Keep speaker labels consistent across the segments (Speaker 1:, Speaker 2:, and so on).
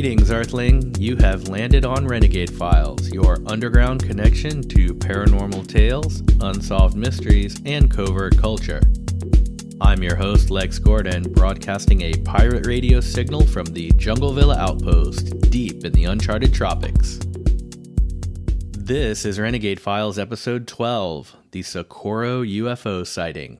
Speaker 1: Greetings, Earthling. You have landed on Renegade Files, your underground connection to paranormal tales, unsolved mysteries, and covert culture. I'm your host, Lex Gordon, broadcasting a pirate radio signal from the Jungle Villa outpost deep in the uncharted tropics. This is Renegade Files Episode 12 The Socorro UFO Sighting.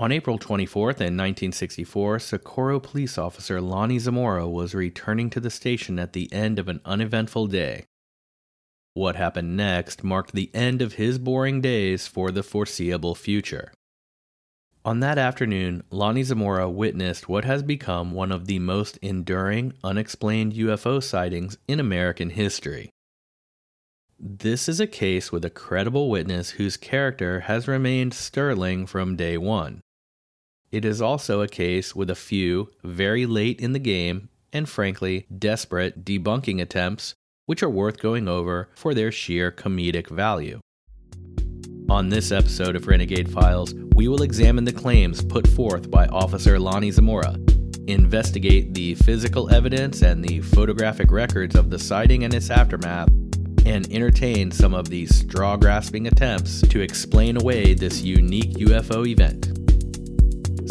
Speaker 1: On April 24th in 1964, Socorro police officer Lonnie Zamora was returning to the station at the end of an uneventful day. What happened next marked the end of his boring days for the foreseeable future. On that afternoon, Lonnie Zamora witnessed what has become one of the most enduring, unexplained UFO sightings in American history. This is a case with a credible witness whose character has remained sterling from day one. It is also a case with a few, very late in the game, and frankly, desperate debunking attempts, which are worth going over for their sheer comedic value. On this episode of Renegade Files, we will examine the claims put forth by Officer Lonnie Zamora, investigate the physical evidence and the photographic records of the sighting and its aftermath, and entertain some of these straw grasping attempts to explain away this unique UFO event.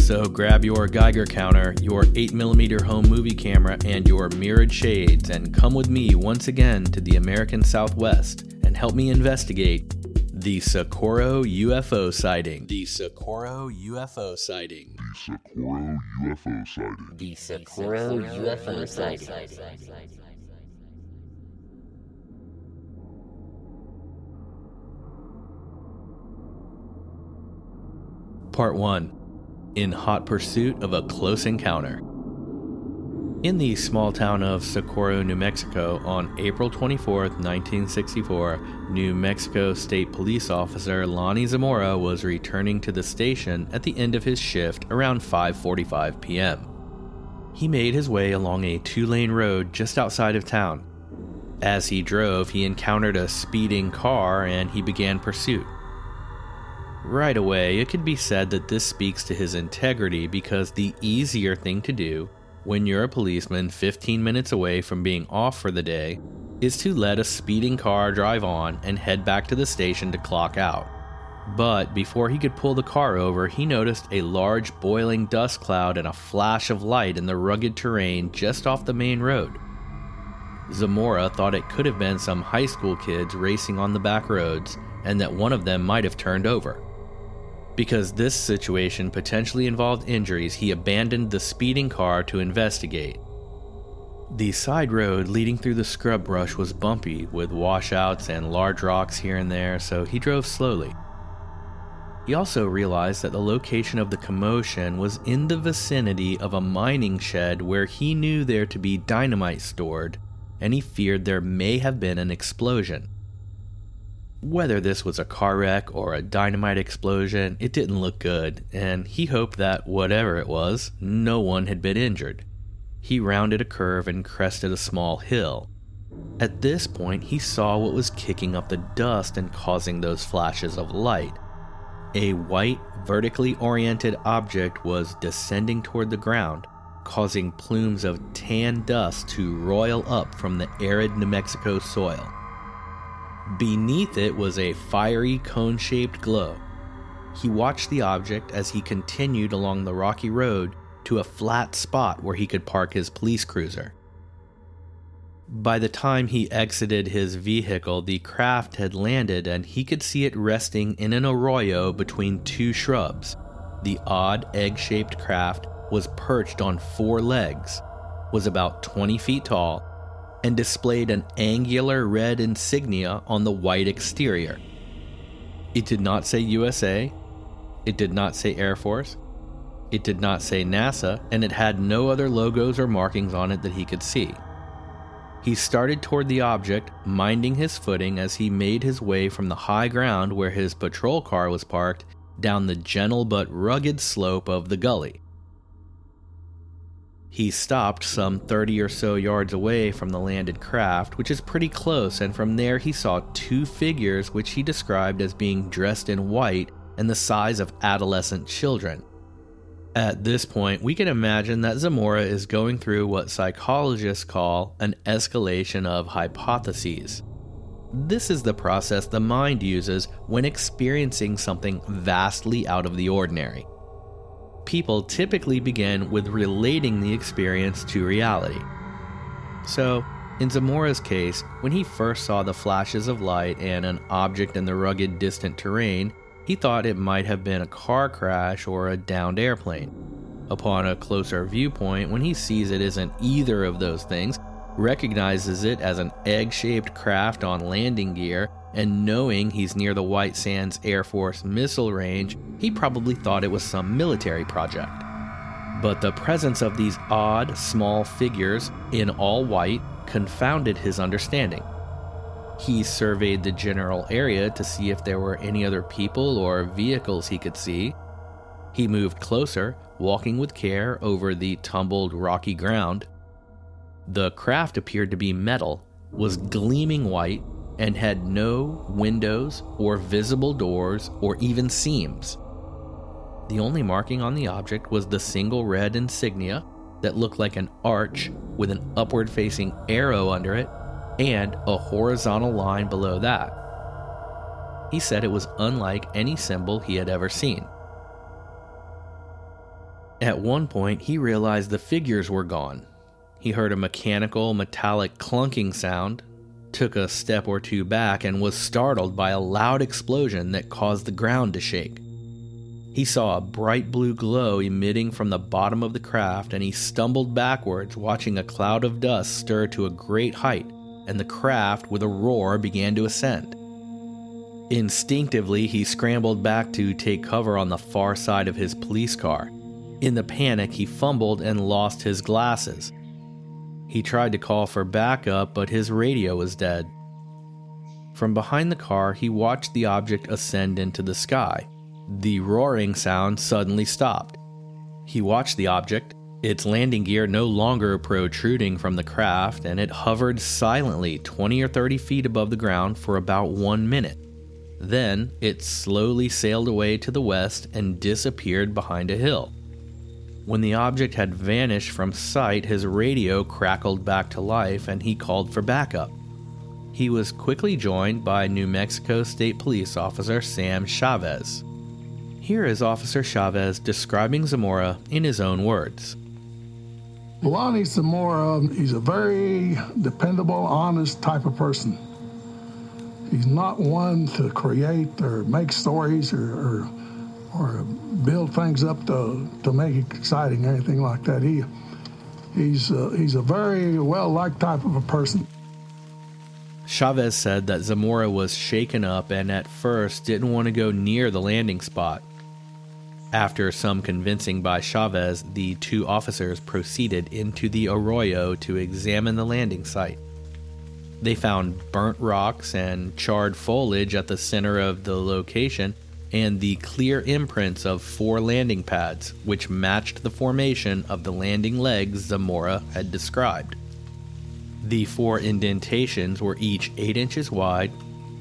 Speaker 1: So grab your Geiger counter, your 8mm home movie camera, and your mirrored shades, and come with me once again to the American Southwest and help me investigate the Socorro UFO sighting. The Socorro UFO sighting.
Speaker 2: The Socorro UFO sighting.
Speaker 3: The Socorro UFO sighting.
Speaker 1: Part 1 in hot pursuit of a close encounter. In the small town of Socorro, New Mexico, on April 24, 1964, New Mexico State Police Officer Lonnie Zamora was returning to the station at the end of his shift around 5:45 p.m. He made his way along a two-lane road just outside of town. As he drove, he encountered a speeding car and he began pursuit. Right away, it could be said that this speaks to his integrity because the easier thing to do when you're a policeman 15 minutes away from being off for the day is to let a speeding car drive on and head back to the station to clock out. But before he could pull the car over, he noticed a large boiling dust cloud and a flash of light in the rugged terrain just off the main road. Zamora thought it could have been some high school kids racing on the back roads and that one of them might have turned over. Because this situation potentially involved injuries, he abandoned the speeding car to investigate. The side road leading through the scrub brush was bumpy, with washouts and large rocks here and there, so he drove slowly. He also realized that the location of the commotion was in the vicinity of a mining shed where he knew there to be dynamite stored, and he feared there may have been an explosion. Whether this was a car wreck or a dynamite explosion, it didn't look good, and he hoped that whatever it was, no one had been injured. He rounded a curve and crested a small hill. At this point, he saw what was kicking up the dust and causing those flashes of light. A white, vertically oriented object was descending toward the ground, causing plumes of tan dust to roil up from the arid New Mexico soil. Beneath it was a fiery cone shaped glow. He watched the object as he continued along the rocky road to a flat spot where he could park his police cruiser. By the time he exited his vehicle, the craft had landed and he could see it resting in an arroyo between two shrubs. The odd egg shaped craft was perched on four legs, was about 20 feet tall, and displayed an angular red insignia on the white exterior. It did not say USA, it did not say Air Force, it did not say NASA, and it had no other logos or markings on it that he could see. He started toward the object, minding his footing as he made his way from the high ground where his patrol car was parked down the gentle but rugged slope of the gully. He stopped some 30 or so yards away from the landed craft, which is pretty close, and from there he saw two figures which he described as being dressed in white and the size of adolescent children. At this point, we can imagine that Zamora is going through what psychologists call an escalation of hypotheses. This is the process the mind uses when experiencing something vastly out of the ordinary. People typically begin with relating the experience to reality. So, in Zamora's case, when he first saw the flashes of light and an object in the rugged, distant terrain, he thought it might have been a car crash or a downed airplane. Upon a closer viewpoint, when he sees it isn't either of those things, recognizes it as an egg shaped craft on landing gear, and knowing he's near the White Sands Air Force missile range, he probably thought it was some military project. But the presence of these odd, small figures in all white confounded his understanding. He surveyed the general area to see if there were any other people or vehicles he could see. He moved closer, walking with care over the tumbled rocky ground. The craft appeared to be metal, was gleaming white, and had no windows or visible doors or even seams. The only marking on the object was the single red insignia that looked like an arch with an upward facing arrow under it and a horizontal line below that. He said it was unlike any symbol he had ever seen. At one point, he realized the figures were gone, he heard a mechanical, metallic clunking sound, took a step or two back, and was startled by a loud explosion that caused the ground to shake. He saw a bright blue glow emitting from the bottom of the craft, and he stumbled backwards, watching a cloud of dust stir to a great height, and the craft, with a roar, began to ascend. Instinctively, he scrambled back to take cover on the far side of his police car. In the panic, he fumbled and lost his glasses. He tried to call for backup, but his radio was dead. From behind the car, he watched the object ascend into the sky. The roaring sound suddenly stopped. He watched the object, its landing gear no longer protruding from the craft, and it hovered silently 20 or 30 feet above the ground for about one minute. Then it slowly sailed away to the west and disappeared behind a hill. When the object had vanished from sight, his radio crackled back to life and he called for backup. He was quickly joined by New Mexico State Police Officer Sam Chavez. Here is Officer Chavez describing Zamora in his own words.
Speaker 4: Lonnie Zamora, he's a very dependable, honest type of person. He's not one to create or make stories or, or or build things up to, to make it exciting or anything like that. He he's uh, he's a very well liked type of a person.
Speaker 1: Chavez said that Zamora was shaken up and at first didn't want to go near the landing spot. After some convincing by Chavez, the two officers proceeded into the arroyo to examine the landing site. They found burnt rocks and charred foliage at the center of the location and the clear imprints of four landing pads, which matched the formation of the landing legs Zamora had described. The four indentations were each 8 inches wide,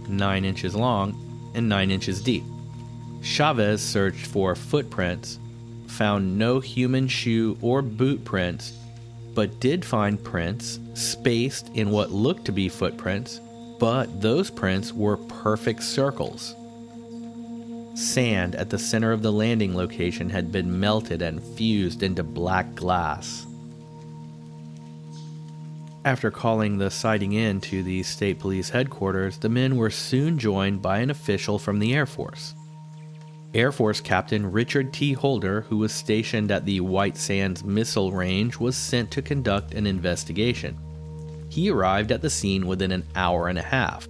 Speaker 1: 9 inches long, and 9 inches deep. Chavez searched for footprints, found no human shoe or boot prints, but did find prints spaced in what looked to be footprints, but those prints were perfect circles. Sand at the center of the landing location had been melted and fused into black glass. After calling the sighting in to the state police headquarters, the men were soon joined by an official from the Air Force. Air Force Captain Richard T. Holder, who was stationed at the White Sands Missile Range, was sent to conduct an investigation. He arrived at the scene within an hour and a half.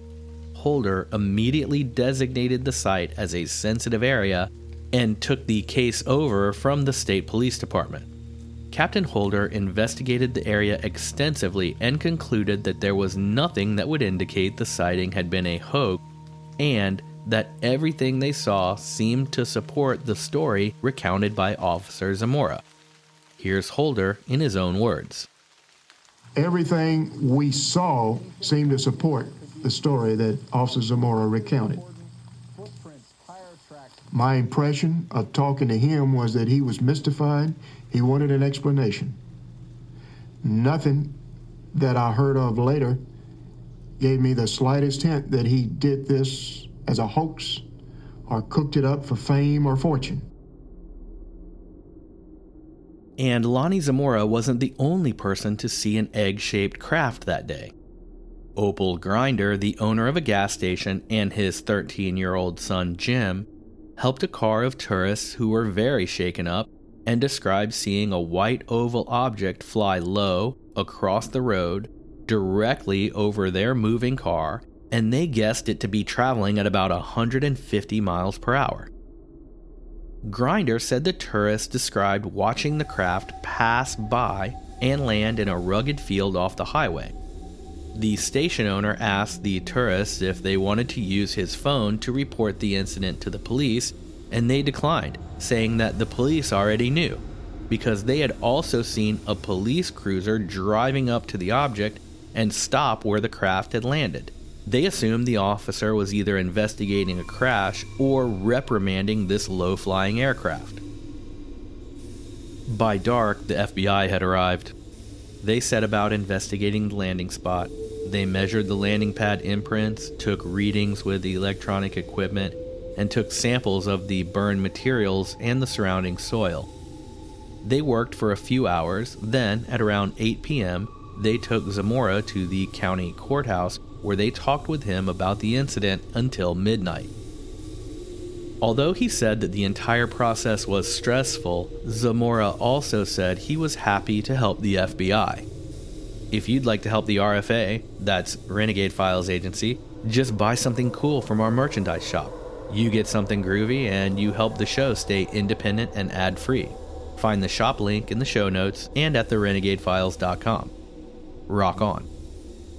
Speaker 1: Holder immediately designated the site as a sensitive area and took the case over from the state police department. Captain Holder investigated the area extensively and concluded that there was nothing that would indicate the sighting had been a hoax and that everything they saw seemed to support the story recounted by Officer Zamora. Here's Holder in his own words.
Speaker 5: Everything we saw seemed to support the story that Officer Zamora recounted. My impression of talking to him was that he was mystified. He wanted an explanation. Nothing that I heard of later gave me the slightest hint that he did this as a hoax or cooked it up for fame or fortune.
Speaker 1: And Lonnie Zamora wasn't the only person to see an egg shaped craft that day. Opal Grinder, the owner of a gas station, and his 13 year old son Jim helped a car of tourists who were very shaken up and described seeing a white oval object fly low across the road directly over their moving car, and they guessed it to be traveling at about 150 miles per hour. Grinder said the tourists described watching the craft pass by and land in a rugged field off the highway. The station owner asked the tourists if they wanted to use his phone to report the incident to the police, and they declined, saying that the police already knew, because they had also seen a police cruiser driving up to the object and stop where the craft had landed. They assumed the officer was either investigating a crash or reprimanding this low flying aircraft. By dark, the FBI had arrived. They set about investigating the landing spot. They measured the landing pad imprints, took readings with the electronic equipment, and took samples of the burned materials and the surrounding soil. They worked for a few hours, then, at around 8 p.m., they took Zamora to the county courthouse where they talked with him about the incident until midnight. Although he said that the entire process was stressful, Zamora also said he was happy to help the FBI. If you'd like to help the RFA, that's Renegade Files Agency, just buy something cool from our merchandise shop. You get something groovy and you help the show stay independent and ad free. Find the shop link in the show notes and at therenegadefiles.com. Rock on.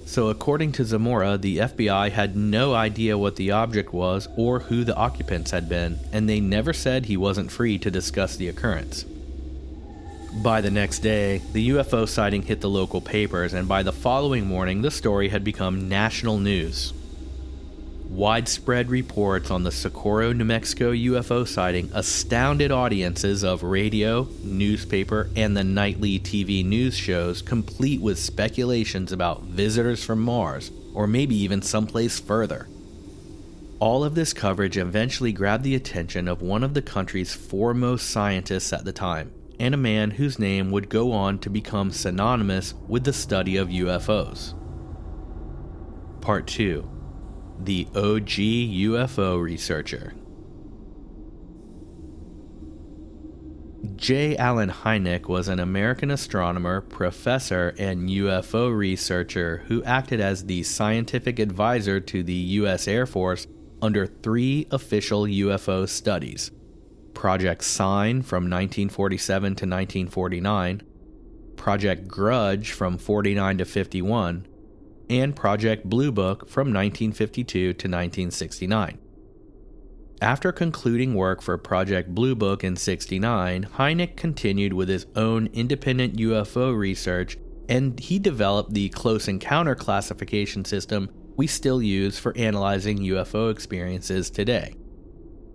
Speaker 1: So, according to Zamora, the FBI had no idea what the object was or who the occupants had been, and they never said he wasn't free to discuss the occurrence. By the next day, the UFO sighting hit the local papers, and by the following morning, the story had become national news. Widespread reports on the Socorro, New Mexico UFO sighting astounded audiences of radio, newspaper, and the nightly TV news shows, complete with speculations about visitors from Mars or maybe even someplace further. All of this coverage eventually grabbed the attention of one of the country's foremost scientists at the time, and a man whose name would go on to become synonymous with the study of UFOs. Part 2 the OG UFO researcher. J. Allen Hynek was an American astronomer, professor, and UFO researcher who acted as the scientific advisor to the U.S. Air Force under three official UFO studies Project Sign from 1947 to 1949, Project Grudge from 49 to 51, and Project Blue Book from 1952 to 1969. After concluding work for Project Blue Book in 69, Hynek continued with his own independent UFO research and he developed the close encounter classification system we still use for analyzing UFO experiences today.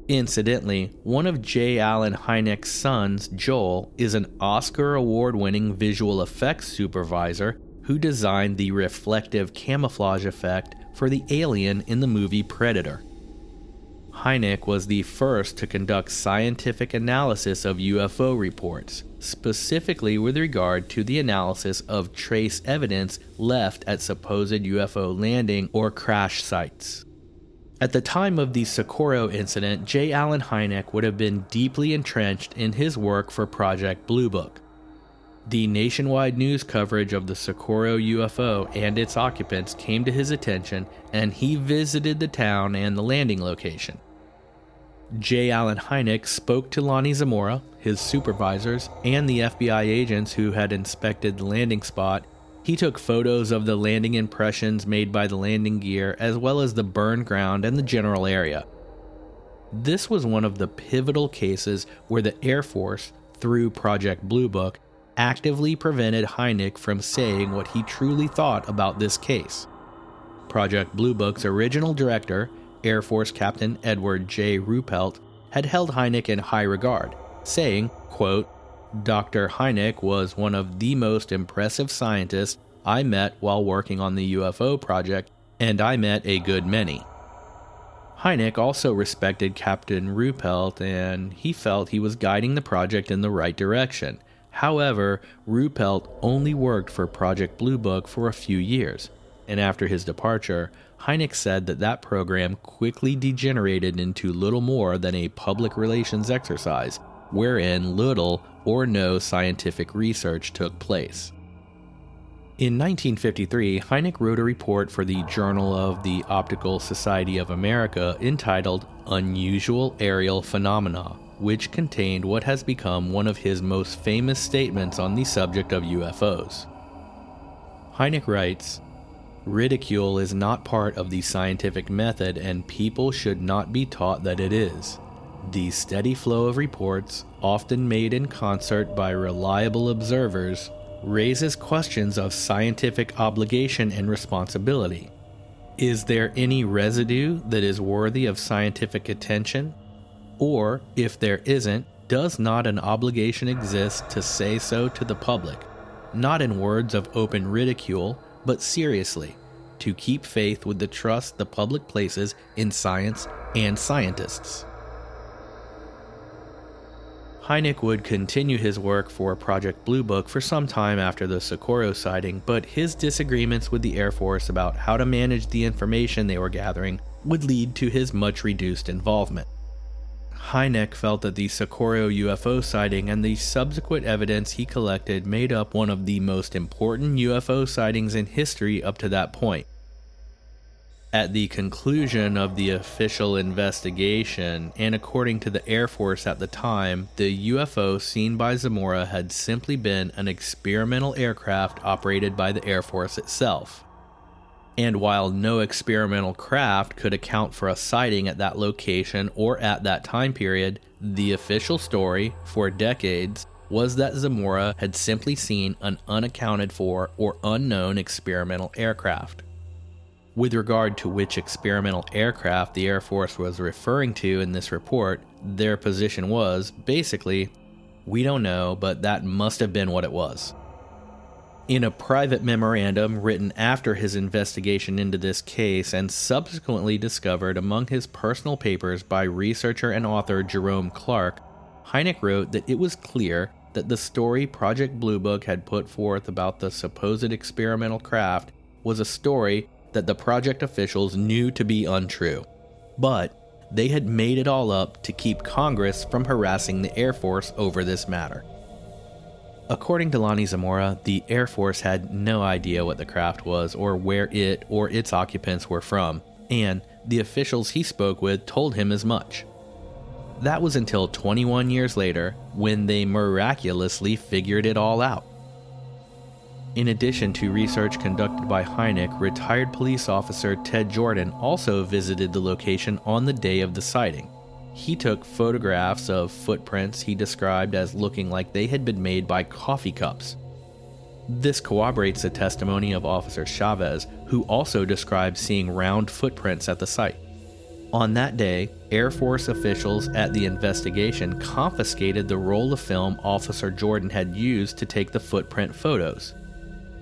Speaker 1: Incidentally, one of J. Allen Hynek's sons, Joel, is an Oscar award winning visual effects supervisor who designed the reflective camouflage effect for the alien in the movie Predator. Hynek was the first to conduct scientific analysis of UFO reports, specifically with regard to the analysis of trace evidence left at supposed UFO landing or crash sites. At the time of the Socorro incident, J. Allen Hynek would have been deeply entrenched in his work for Project Blue Book. The nationwide news coverage of the Socorro UFO and its occupants came to his attention, and he visited the town and the landing location. J. Allen Hynek spoke to Lonnie Zamora, his supervisors, and the FBI agents who had inspected the landing spot. He took photos of the landing impressions made by the landing gear, as well as the burned ground and the general area. This was one of the pivotal cases where the Air Force, through Project Blue Book, actively prevented Hynek from saying what he truly thought about this case. Project Blue Book's original director, Air Force Captain Edward J. Ruppelt, had held Hynek in high regard, saying, quote, Dr. Hynek was one of the most impressive scientists I met while working on the UFO project, and I met a good many. Hynek also respected Captain Ruppelt and he felt he was guiding the project in the right direction. However, Ruppelt only worked for Project Blue Book for a few years, and after his departure, Hynek said that that program quickly degenerated into little more than a public relations exercise, wherein little or no scientific research took place. In 1953, Hynek wrote a report for the Journal of the Optical Society of America entitled Unusual Aerial Phenomena, which contained what has become one of his most famous statements on the subject of UFOs. Hynek writes Ridicule is not part of the scientific method, and people should not be taught that it is. The steady flow of reports, often made in concert by reliable observers, raises questions of scientific obligation and responsibility. Is there any residue that is worthy of scientific attention? Or, if there isn't, does not an obligation exist to say so to the public, not in words of open ridicule, but seriously, to keep faith with the trust the public places in science and scientists? Hynek would continue his work for Project Blue Book for some time after the Socorro sighting, but his disagreements with the Air Force about how to manage the information they were gathering would lead to his much reduced involvement. Hynek felt that the Socorro UFO sighting and the subsequent evidence he collected made up one of the most important UFO sightings in history up to that point. At the conclusion of the official investigation, and according to the Air Force at the time, the UFO seen by Zamora had simply been an experimental aircraft operated by the Air Force itself. And while no experimental craft could account for a sighting at that location or at that time period, the official story, for decades, was that Zamora had simply seen an unaccounted for or unknown experimental aircraft. With regard to which experimental aircraft the Air Force was referring to in this report, their position was basically, we don't know, but that must have been what it was. In a private memorandum written after his investigation into this case and subsequently discovered among his personal papers by researcher and author Jerome Clark, Hynek wrote that it was clear that the story Project Blue Book had put forth about the supposed experimental craft was a story that the project officials knew to be untrue. But they had made it all up to keep Congress from harassing the Air Force over this matter. According to Lonnie Zamora, the Air Force had no idea what the craft was or where it or its occupants were from, and the officials he spoke with told him as much. That was until 21 years later when they miraculously figured it all out. In addition to research conducted by Hynek, retired police officer Ted Jordan also visited the location on the day of the sighting. He took photographs of footprints he described as looking like they had been made by coffee cups. This corroborates the testimony of Officer Chavez, who also described seeing round footprints at the site. On that day, Air Force officials at the investigation confiscated the roll of film Officer Jordan had used to take the footprint photos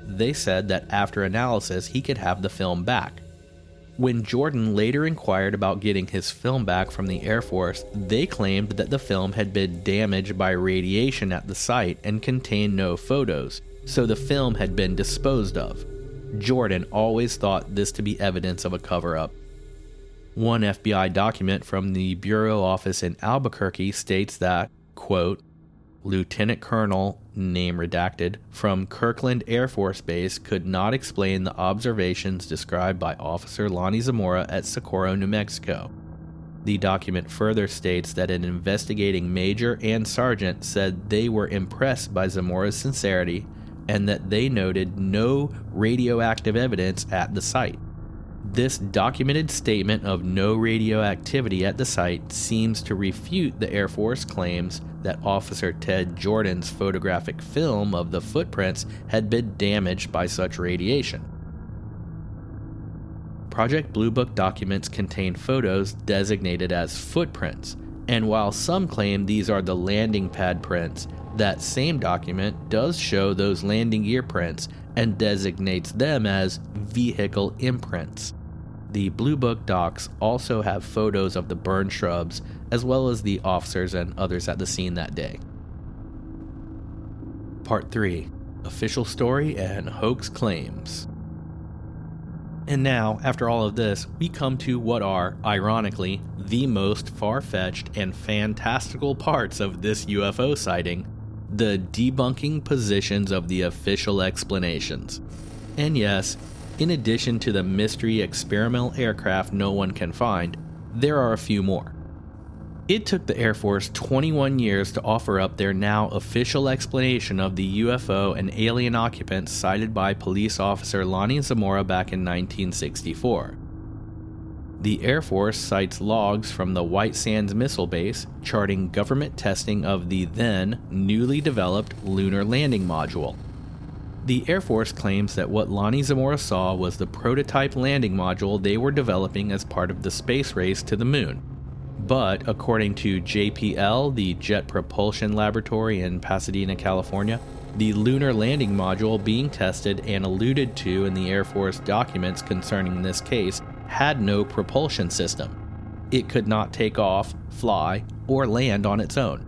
Speaker 1: they said that after analysis, he could have the film back. When Jordan later inquired about getting his film back from the Air Force, they claimed that the film had been damaged by radiation at the site and contained no photos, so the film had been disposed of. Jordan always thought this to be evidence of a cover up. One FBI document from the Bureau office in Albuquerque states that, quote, Lieutenant Colonel, name redacted, from Kirtland Air Force Base could not explain the observations described by Officer Lonnie Zamora at Socorro, New Mexico. The document further states that an investigating major and sergeant said they were impressed by Zamora's sincerity and that they noted no radioactive evidence at the site. This documented statement of no radioactivity at the site seems to refute the Air Force claims that Officer Ted Jordan's photographic film of the footprints had been damaged by such radiation. Project Blue Book documents contain photos designated as footprints, And while some claim these are the landing pad prints, that same document does show those landing gear prints and designates them as vehicle imprints. The Blue Book docs also have photos of the burned shrubs, as well as the officers and others at the scene that day. Part 3 Official Story and Hoax Claims. And now, after all of this, we come to what are, ironically, the most far fetched and fantastical parts of this UFO sighting the debunking positions of the official explanations. And yes, in addition to the mystery experimental aircraft no one can find, there are a few more. It took the Air Force 21 years to offer up their now official explanation of the UFO and alien occupants sighted by police officer Lonnie Zamora back in 1964. The Air Force cites logs from the White Sands Missile Base charting government testing of the then newly developed Lunar Landing Module. The Air Force claims that what Lonnie Zamora saw was the prototype landing module they were developing as part of the space race to the moon. But according to JPL, the Jet Propulsion Laboratory in Pasadena, California, the lunar landing module being tested and alluded to in the Air Force documents concerning this case had no propulsion system. It could not take off, fly, or land on its own.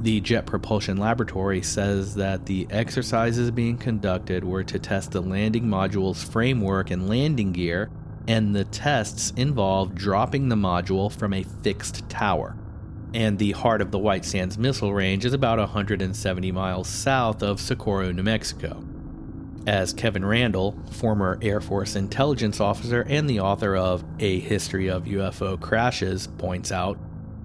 Speaker 1: The Jet Propulsion Laboratory says that the exercises being conducted were to test the landing module's framework and landing gear, and the tests involved dropping the module from a fixed tower. And the heart of the White Sands Missile Range is about 170 miles south of Socorro, New Mexico. As Kevin Randle, former Air Force intelligence officer and the author of A History of UFO Crashes, points out,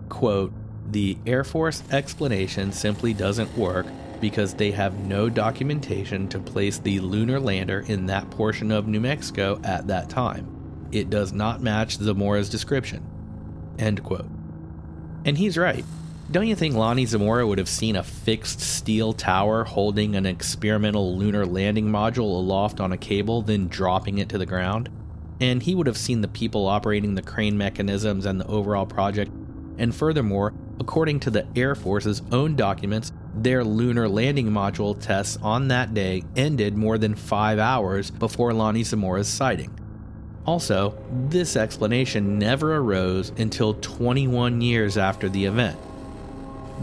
Speaker 1: quote, the Air Force explanation simply doesn't work because they have no documentation to place the lunar lander in that portion of New Mexico at that time. It does not match Zamora's description. End quote. And he's right. Don't you think Lonnie Zamora would have seen a fixed steel tower holding an experimental lunar landing module aloft on a cable, then dropping it to the ground? And he would have seen the people operating the crane mechanisms and the overall project. And furthermore, according to the Air Force's own documents, their lunar landing module tests on that day ended more than five hours before Lonnie Zamora's sighting. Also, this explanation never arose until 21 years after the event.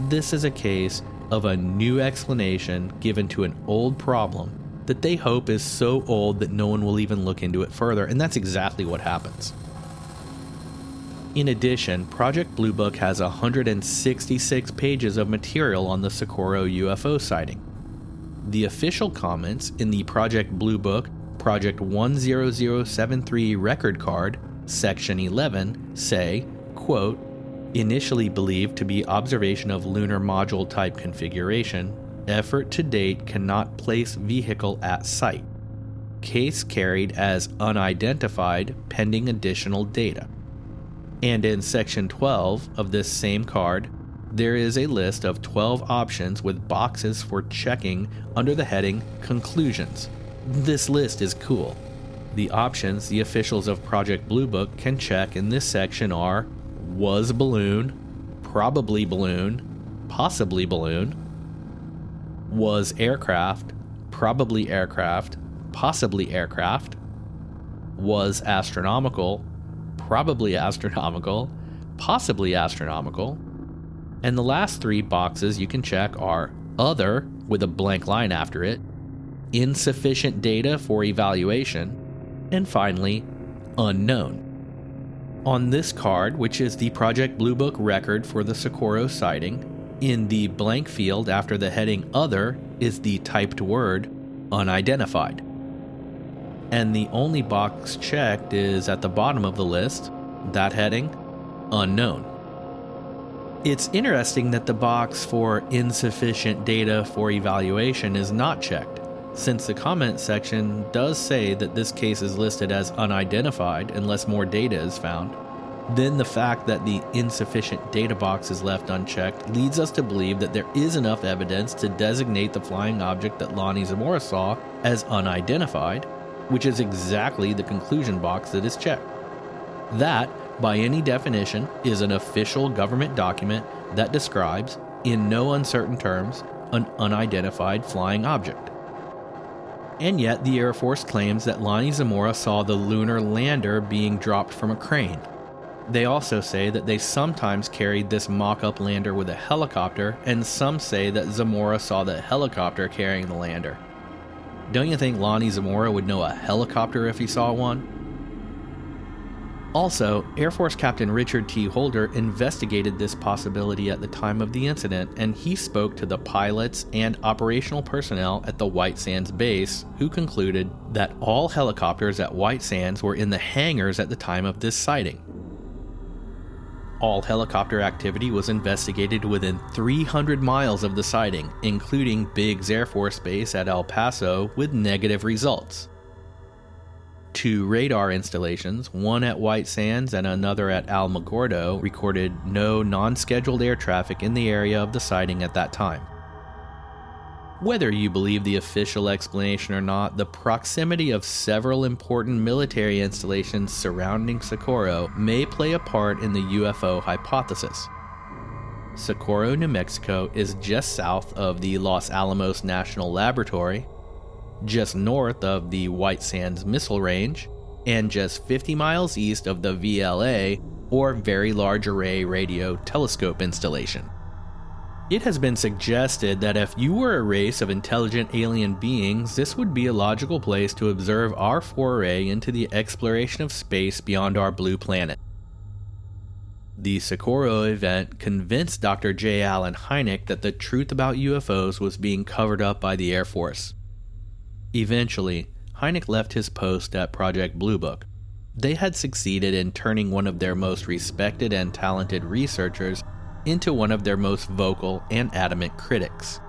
Speaker 1: This is a case of a new explanation given to an old problem that they hope is so old that no one will even look into it further, and that's exactly what happens. In addition, Project Blue Book has 166 pages of material on the Socorro UFO sighting. The official comments in the Project Blue Book Project 10073 record card, section 11, say, quote, Initially believed to be observation of lunar module type configuration, effort to date cannot place vehicle at site. Case carried as unidentified pending additional data. And in section 12 of this same card, there is a list of 12 options with boxes for checking under the heading Conclusions. This list is cool. The options the officials of Project Blue Book can check in this section are was balloon, probably balloon, possibly balloon, was aircraft, probably aircraft, possibly aircraft, was astronomical, probably astronomical, possibly astronomical. And the last three boxes you can check are other with a blank line after it, insufficient data for evaluation, and finally, unknown. On this card, which is the Project Blue Book record for the Socorro sighting, in the blank field after the heading Other is the typed word Unidentified. And the only box checked is at the bottom of the list, that heading Unknown. It's interesting that the box for insufficient data for evaluation is not checked, since the comment section does say that this case is listed as unidentified unless more data is found. Then the fact that the insufficient data box is left unchecked leads us to believe that there is enough evidence to designate the flying object that Lonnie Zamora saw as unidentified, which is exactly the conclusion box that is checked. That, by any definition, is an official government document that describes, in no uncertain terms, an unidentified flying object. And yet, the Air Force claims that Lonnie Zamora saw the lunar lander being dropped from a crane. They also say that they sometimes carried this mock up lander with a helicopter, and some say that Zamora saw the helicopter carrying the lander. Don't you think Lonnie Zamora would know a helicopter if he saw one? Also, Air Force Captain Richard T. Holder investigated this possibility at the time of the incident, and he spoke to the pilots and operational personnel at the White Sands base, who concluded that all helicopters at White Sands were in the hangars at the time of this sighting. All helicopter activity was investigated within 300 miles of the sighting, including Biggs Air Force Base at El Paso, with negative results. Two radar installations, one at White Sands and another at Alamogordo, recorded no non scheduled air traffic in the area of the sighting at that time. Whether you believe the official explanation or not, the proximity of several important military installations surrounding Socorro may play a part in the UFO hypothesis. Socorro, New Mexico is just south of the Los Alamos National Laboratory, just north of the White Sands Missile Range, and just 50 miles east of the VLA, or Very Large Array Radio Telescope installation. It has been suggested that if you were a race of intelligent alien beings, this would be a logical place to observe our foray into the exploration of space beyond our blue planet. The Socorro event convinced Dr. J. Allen Hynek that the truth about UFOs was being covered up by the Air Force. Eventually, Hynek left his post at Project Blue Book. They had succeeded in turning one of their most respected and talented researchers into one of their most vocal and adamant critics.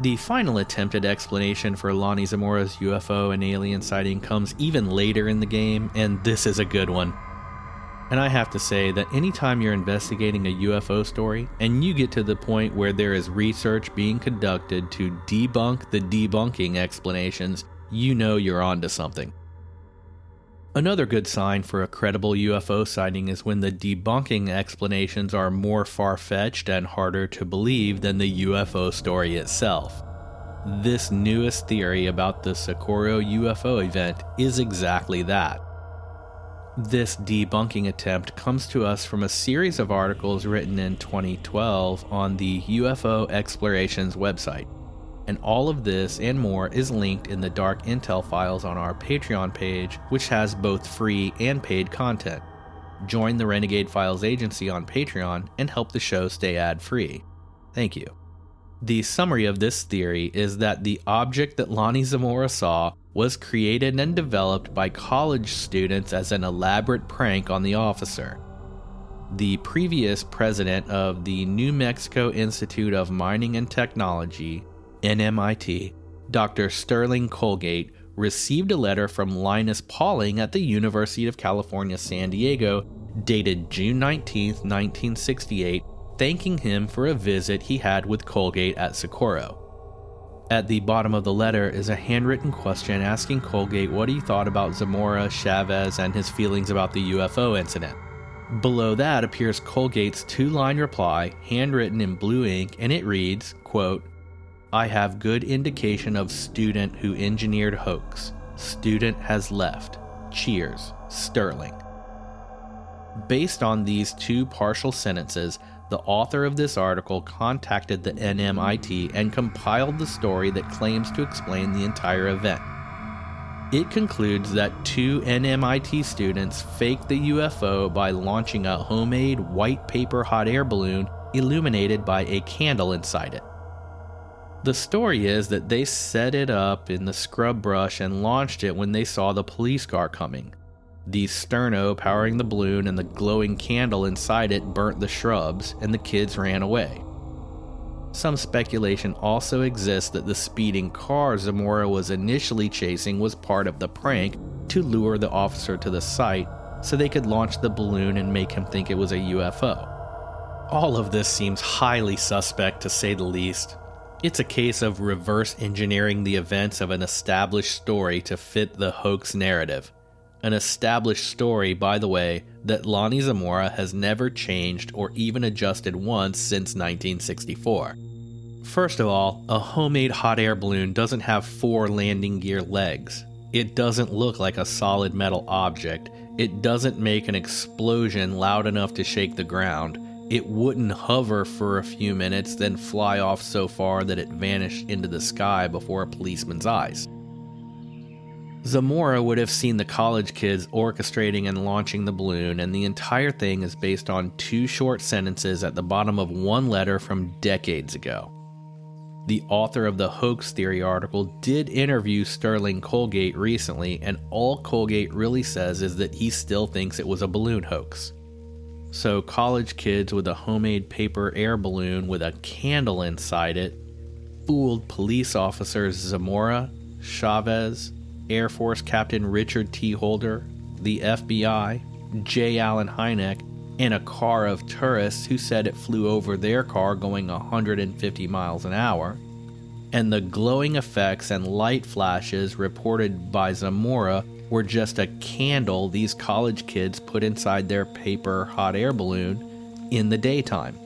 Speaker 1: The final attempted explanation for Lonnie Zamora's UFO and alien sighting comes even later in the game, and this is a good one. And I have to say that anytime you're investigating a UFO story and you get to the point where there is research being conducted to debunk the debunking explanations, you know you're onto something. Another good sign for a credible UFO sighting is when the debunking explanations are more far fetched and harder to believe than the UFO story itself. This newest theory about the Socorro UFO event is exactly that. This debunking attempt comes to us from a series of articles written in 2012 on the UFO Explorations website. And all of this and more is linked in the Dark Intel files on our Patreon page, which has both free and paid content. Join the Renegade Files agency on Patreon and help the show stay ad free. Thank you. The summary of this theory is that the object that Lonnie Zamora saw was created and developed by college students as an elaborate prank on the officer. The previous president of the New Mexico Institute of Mining and Technology, NMIT, Dr. Sterling Colgate received a letter from Linus Pauling at the University of California, San Diego, dated June 19, 1968, thanking him for a visit he had with Colgate at Socorro. At the bottom of the letter is a handwritten question asking Colgate what he thought about Zamora, Chavez, and his feelings about the UFO incident. Below that appears Colgate's two line reply, handwritten in blue ink, and it reads, quote, I have good indication of student who engineered hoax. Student has left. Cheers, Sterling. Based on these two partial sentences, the author of this article contacted the NMIT and compiled the story that claims to explain the entire event. It concludes that two NMIT students faked the UFO by launching a homemade white paper hot air balloon illuminated by a candle inside it. The story is that they set it up in the scrub brush and launched it when they saw the police car coming. The sterno powering the balloon and the glowing candle inside it burnt the shrubs, and the kids ran away. Some speculation also exists that the speeding car Zamora was initially chasing was part of the prank to lure the officer to the site so they could launch the balloon and make him think it was a UFO. All of this seems highly suspect to say the least, it's a case of reverse engineering the events of an established story to fit the hoax narrative. An established story, by the way, that Lonnie Zamora has never changed or even adjusted once since 1964. First of all, a homemade hot air balloon doesn't have four landing gear legs. It doesn't look like a solid metal object. It doesn't make an explosion loud enough to shake the ground. It wouldn't hover for a few minutes, then fly off so far that it vanished into the sky before a policeman's eyes. Zamora would have seen the college kids orchestrating and launching the balloon, and the entire thing is based on two short sentences at the bottom of one letter from decades ago. The author of the hoax theory article did interview Sterling Colgate recently, and all Colgate really says is that he still thinks it was a balloon hoax. So, college kids with a homemade paper air balloon with a candle inside it fooled police officers Zamora, Chavez, Air Force Captain Richard T. Holder, the FBI, J. Allen Hynek, and a car of tourists who said it flew over their car going 150 miles an hour. And the glowing effects and light flashes reported by Zamora were just a candle these college kids put inside their paper hot air balloon in the daytime.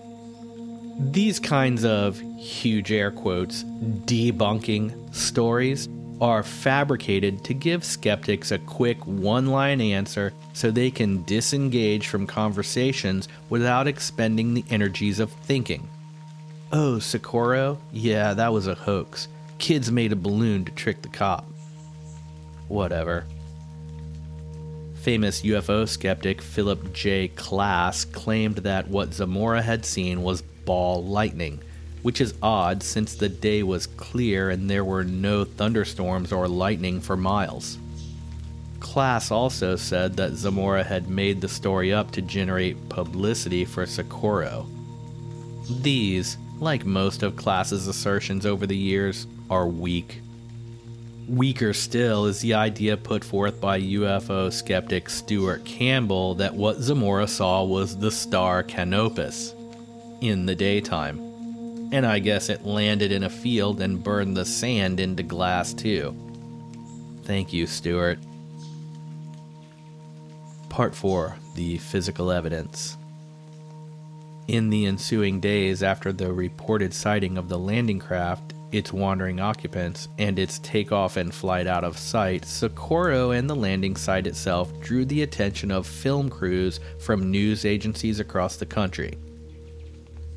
Speaker 1: These kinds of huge air quotes debunking stories are fabricated to give skeptics a quick one line answer so they can disengage from conversations without expending the energies of thinking. Oh, Socorro? Yeah, that was a hoax. Kids made a balloon to trick the cop. Whatever. Famous UFO skeptic Philip J. Klass claimed that what Zamora had seen was ball lightning which is odd since the day was clear and there were no thunderstorms or lightning for miles. Klass also said that Zamora had made the story up to generate publicity for Socorro. These, like most of Klass's assertions over the years, are weak. Weaker still is the idea put forth by UFO skeptic Steuart Campbell that what Zamora saw was the star Canopus in the daytime and I guess it landed in a field and burned the sand into glass too. Thank you, Steuart. Part 4 The Physical Evidence. In the ensuing days after the reported sighting of the landing craft, its wandering occupants, and its takeoff and flight out of sight, Socorro and the landing site itself drew the attention of film crews from news agencies across the country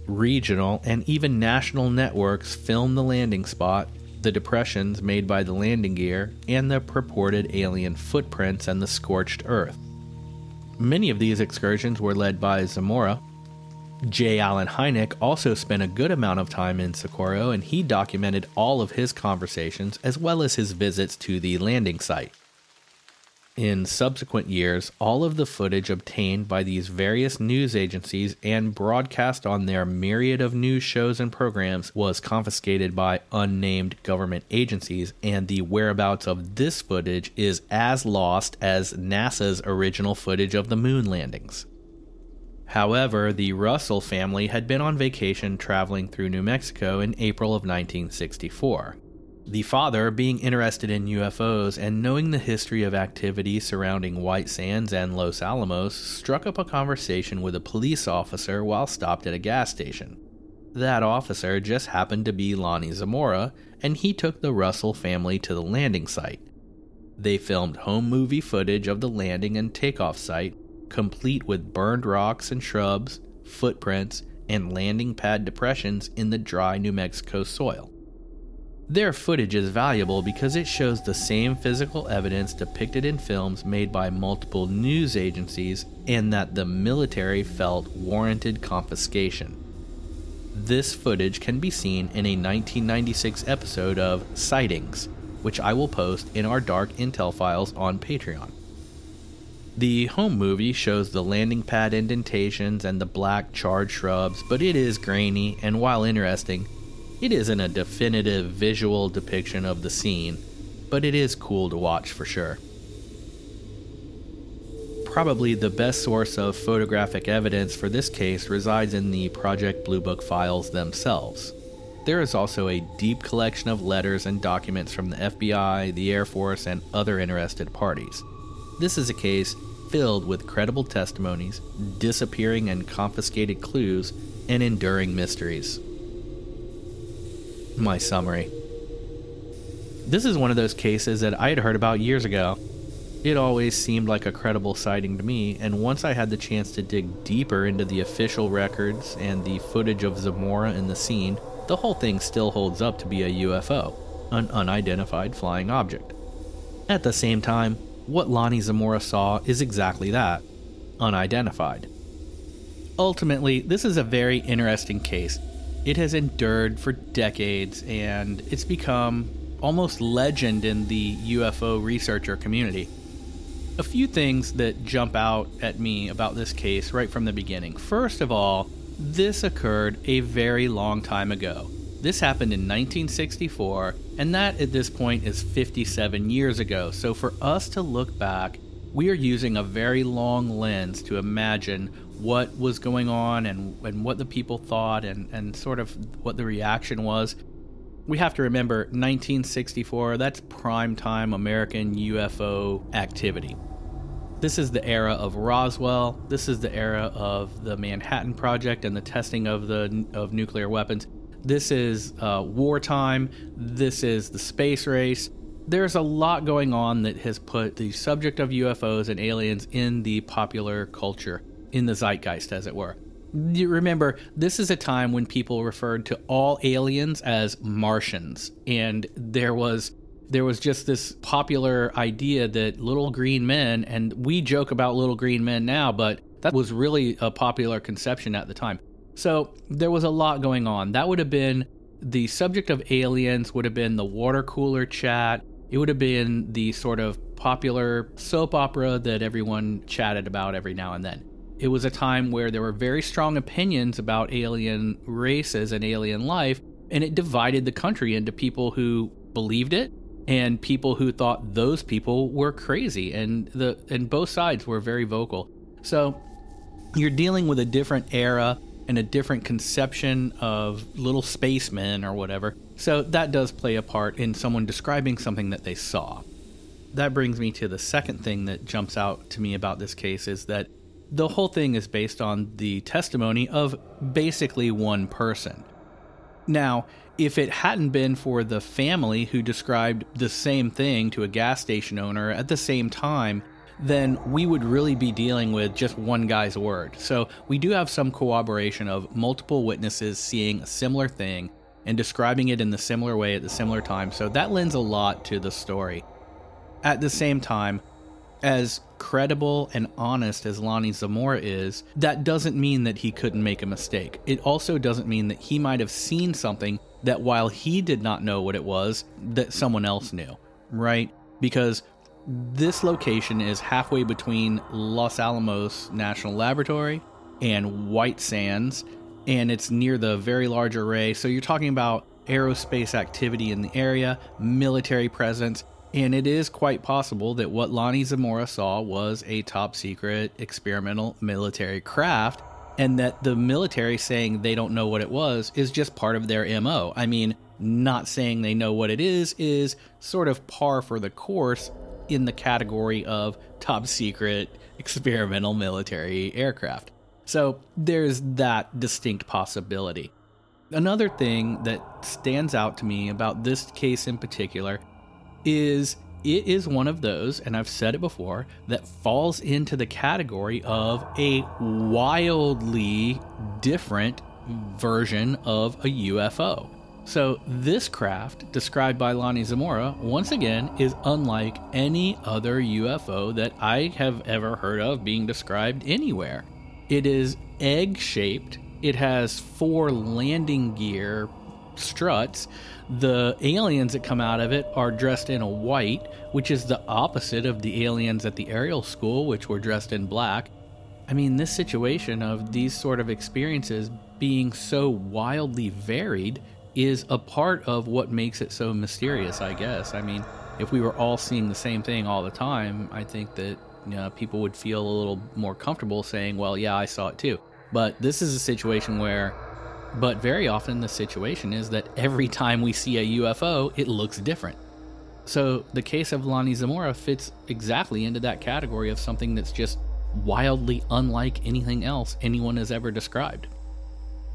Speaker 1: regional, and even national networks film the landing spot, the depressions made by the landing gear, and the purported alien footprints and the scorched earth. Many of these excursions were led by Zamora. J. Allen Hynek also spent a good amount of time in Socorro and he documented all of his conversations as well as his visits to the landing site. In subsequent years, all of the footage obtained by these various news agencies and broadcast on their myriad of news shows and programs was confiscated by unnamed government agencies, and the whereabouts of this footage is as lost as NASA's original footage of the moon landings. However, the Russell family had been on vacation traveling through New Mexico in April of 1964. The father, being interested in UFOs and knowing the history of activity surrounding White Sands and Los Alamos, struck up a conversation with a police officer while stopped at a gas station. That officer just happened to be Lonnie Zamora, and he took the Russell family to the landing site. They filmed home movie footage of the landing and takeoff site, complete with burned rocks and shrubs, footprints, and landing pad depressions in the dry New Mexico soil. Their footage is valuable because it shows the same physical evidence depicted in films made by multiple news agencies and that the military felt warranted confiscation. This footage can be seen in a 1996 episode of Sightings, which I will post in our Dark Intel files on Patreon. The home movie shows the landing pad indentations and the black charred shrubs, but it is grainy and while interesting, it isn't a definitive visual depiction of the scene, but it is cool to watch for sure. Probably the best source of photographic evidence for this case resides in the Project Blue Book files themselves. There is also a deep collection of letters and documents from the FBI, the Air Force, and other interested parties. This is a case filled with credible testimonies, disappearing and confiscated clues, and enduring mysteries. My summary This is one of those cases that I had heard about years ago. It always seemed like a credible sighting to me, and once I had the chance to dig deeper into the official records and the footage of Zamora in the scene, the whole thing still holds up to be a UFO, an unidentified flying object. At the same time, what Lonnie Zamora saw is exactly that unidentified. Ultimately, this is a very interesting case. It has endured for decades and it's become almost legend in the UFO researcher community. A few things that jump out at me about this case right from the beginning. First of all, this occurred a very long time ago. This happened in 1964, and that at this point is 57 years ago. So for us to look back, we are using a very long lens to imagine what was going on and, and what the people thought and, and sort of what the reaction was. We have to remember 1964, that's prime time American UFO activity. This is the era of Roswell. This is the era of the Manhattan Project and the testing of the of nuclear weapons. This is uh, wartime. This is the space race. There's a lot going on that has put the subject of UFOs and aliens in the popular culture, in the zeitgeist, as it were. You remember, this is a time when people referred to all aliens as Martians, and there was there was just this popular idea that little green men, and we joke about little green men now, but that was really a popular conception at the time. So there was a lot going on. That would have been the subject of aliens, would have been the water cooler chat. It would have been the sort of popular soap opera that everyone chatted about every now and then. It was a time where there were very strong opinions about alien races and alien life, and it divided the country into people who believed it and people who thought those people were crazy and the and both sides were very vocal. So you're dealing with a different era and a different conception of little spacemen or whatever. So that does play a part in someone describing something that they saw. That brings me to the second thing that jumps out to me about this case is that the whole thing is based on the testimony of basically one person. Now, if it hadn't been for the family who described the same thing to a gas station owner at the same time, then we would really be dealing with just one guy's word. So we do have some corroboration of multiple witnesses seeing a similar thing and describing it in the similar way at the similar time. So that lends a lot to the story. At the same time, as credible and honest as Lonnie Zamora is, that doesn't mean that he couldn't make a mistake. It also doesn't mean that he might have seen something that while he did not know what it was, that someone else knew, right? Because this location is halfway between Los Alamos National Laboratory and White Sands, and it's near the Very Large Array. So you're talking about aerospace activity in the area, military presence, and it is quite possible that what Lonnie Zamora saw was a top secret experimental military craft, and that the military saying they don't know what it was is just part of their MO. I mean, not saying they know what it is is sort of par for the course in the category of top secret experimental military aircraft. So there's that distinct possibility. Another thing that stands out to me about this case in particular is it is one of those, and I've said it before, that falls into the category of a wildly different version of a UFO. So, this craft, described by Lonnie Zamora, once again is unlike any other UFO that I have ever heard of being described anywhere. It is egg shaped, it has four landing gear struts. The aliens that come out of it are dressed in a white, which is the opposite of the aliens at the Ariel School, which were dressed in black. I mean, this situation of these sort of experiences being so wildly varied is a part of what makes it so mysterious, I guess. I mean, if we were all seeing the same thing all the time, I think that you know, people would feel a little more comfortable saying, well, yeah, I saw it too. But this is a situation where, but very often the situation is that every time we see a UFO, it looks different. So the case of Lonnie Zamora fits exactly into that category of something that's just wildly unlike anything else anyone has ever described.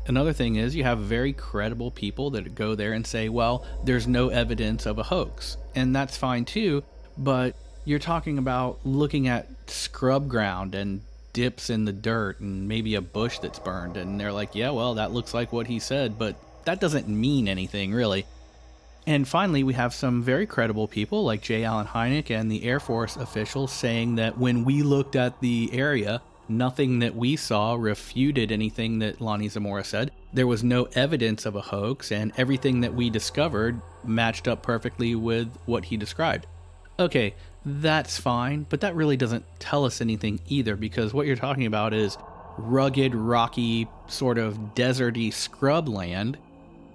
Speaker 1: Another thing is, you have very credible people that go there and say, well, there's no evidence of a hoax. And that's fine too, but you're talking about looking at scrub ground and dips in the dirt and maybe a bush that's burned. And they're like, yeah, well, that looks like what he said, but that doesn't mean anything really. And finally, we have some very credible people like J. Allen Hynek and the Air Force officials saying that when we looked at the area, nothing that we saw refuted anything that Lonnie Zamora said. There was no evidence of a hoax, and everything that we discovered matched up perfectly with what he described. Okay, that's fine, but that really doesn't tell us anything either because what you're talking about is rugged, rocky, sort of deserty scrub land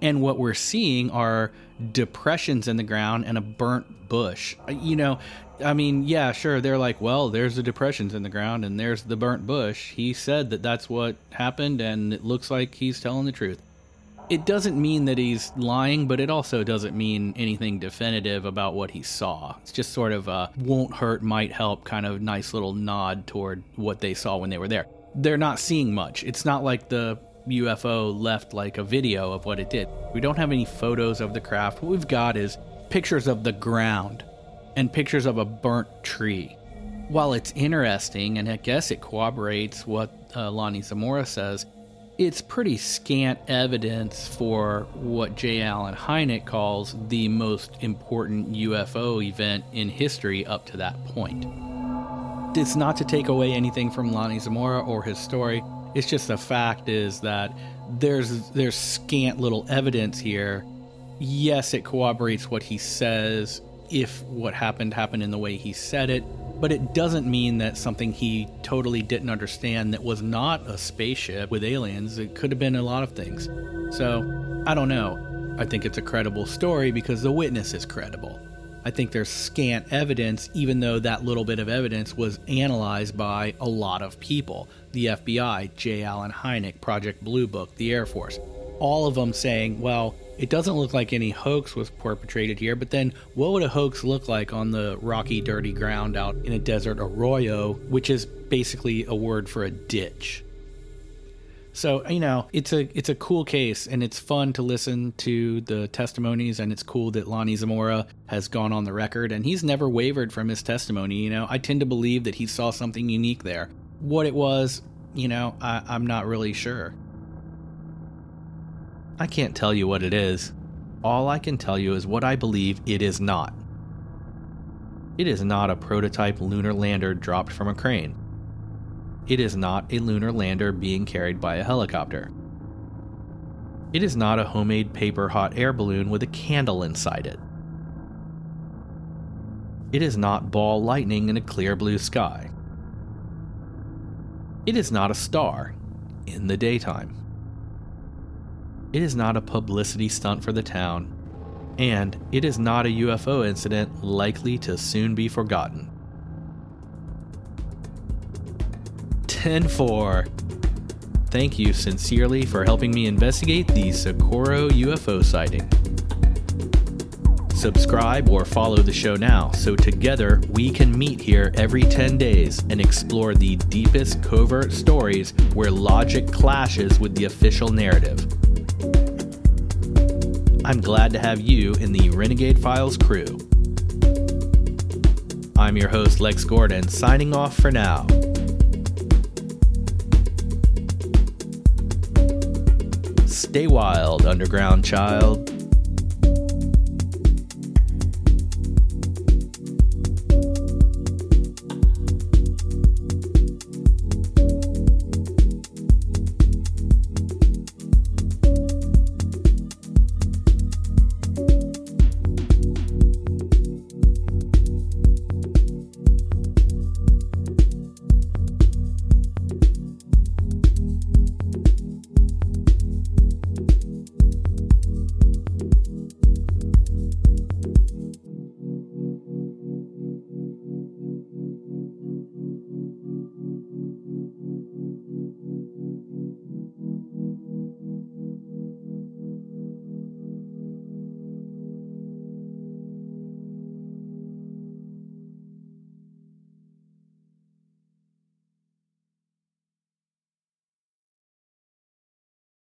Speaker 1: and what we're seeing are depressions in the ground and a burnt bush. You know, I mean, yeah, sure. They're like, well, there's the depressions in the ground and there's the burnt bush. He said that that's what happened, and it looks like he's telling the truth. It doesn't mean that he's lying, but it also doesn't mean anything definitive about what he saw. It's just sort of a won't hurt, might help kind of nice little nod toward what they saw when they were there. They're not seeing much. It's not like the UFO left like a video of what it did. We don't have any photos of the craft. What we've got is pictures of the ground and pictures of a burnt tree. While it's interesting, and I guess it corroborates what uh, Lonnie Zamora says, it's pretty scant evidence for what J. Allen Hynek calls the most important UFO event in history up to that point. It's not to take away anything from Lonnie Zamora or his story. It's just the fact is that there's there's scant little evidence here. Yes, it corroborates what he says if what happened happened in the way he said it, but it doesn't mean that something he totally didn't understand that was not a spaceship with aliens. It could have been a lot of things. So, I don't know. I think it's a credible story because the witness is credible. I think there's scant evidence, even though that little bit of evidence was analyzed by a lot of people the FBI, J. Allen Hynek, Project Blue Book, the Air Force. All of them saying, well, it doesn't look like any hoax was perpetrated here, but then what would a hoax look like on the rocky, dirty ground out in a desert arroyo, which is basically a word for a ditch? So you know, it's a it's a cool case, and it's fun to listen to the testimonies, and it's cool that Lonnie Zamora has gone on the record, and he's never wavered from his testimony. You know, I tend to believe that he saw something unique there. What it was, you know, I, I'm not really sure. I can't tell you what it is. All I can tell you is what I believe it is not. It is not a prototype lunar lander dropped from a crane. It is not a lunar lander being carried by a helicopter. It is not a homemade paper hot air balloon with a candle inside it. It is not ball lightning in a clear blue sky. It is not a star in the daytime. It is not a publicity stunt for the town, and it is not a UFO incident likely to soon be forgotten. 10 4. Thank you sincerely for helping me investigate the Socorro UFO sighting. Subscribe or follow the show now so together we can meet here every 10 days and explore the deepest covert stories where logic clashes with the official narrative. I'm glad to have you in the Renegade Files crew. I'm your host, Lex Gordon, signing off for now. Stay wild, underground child.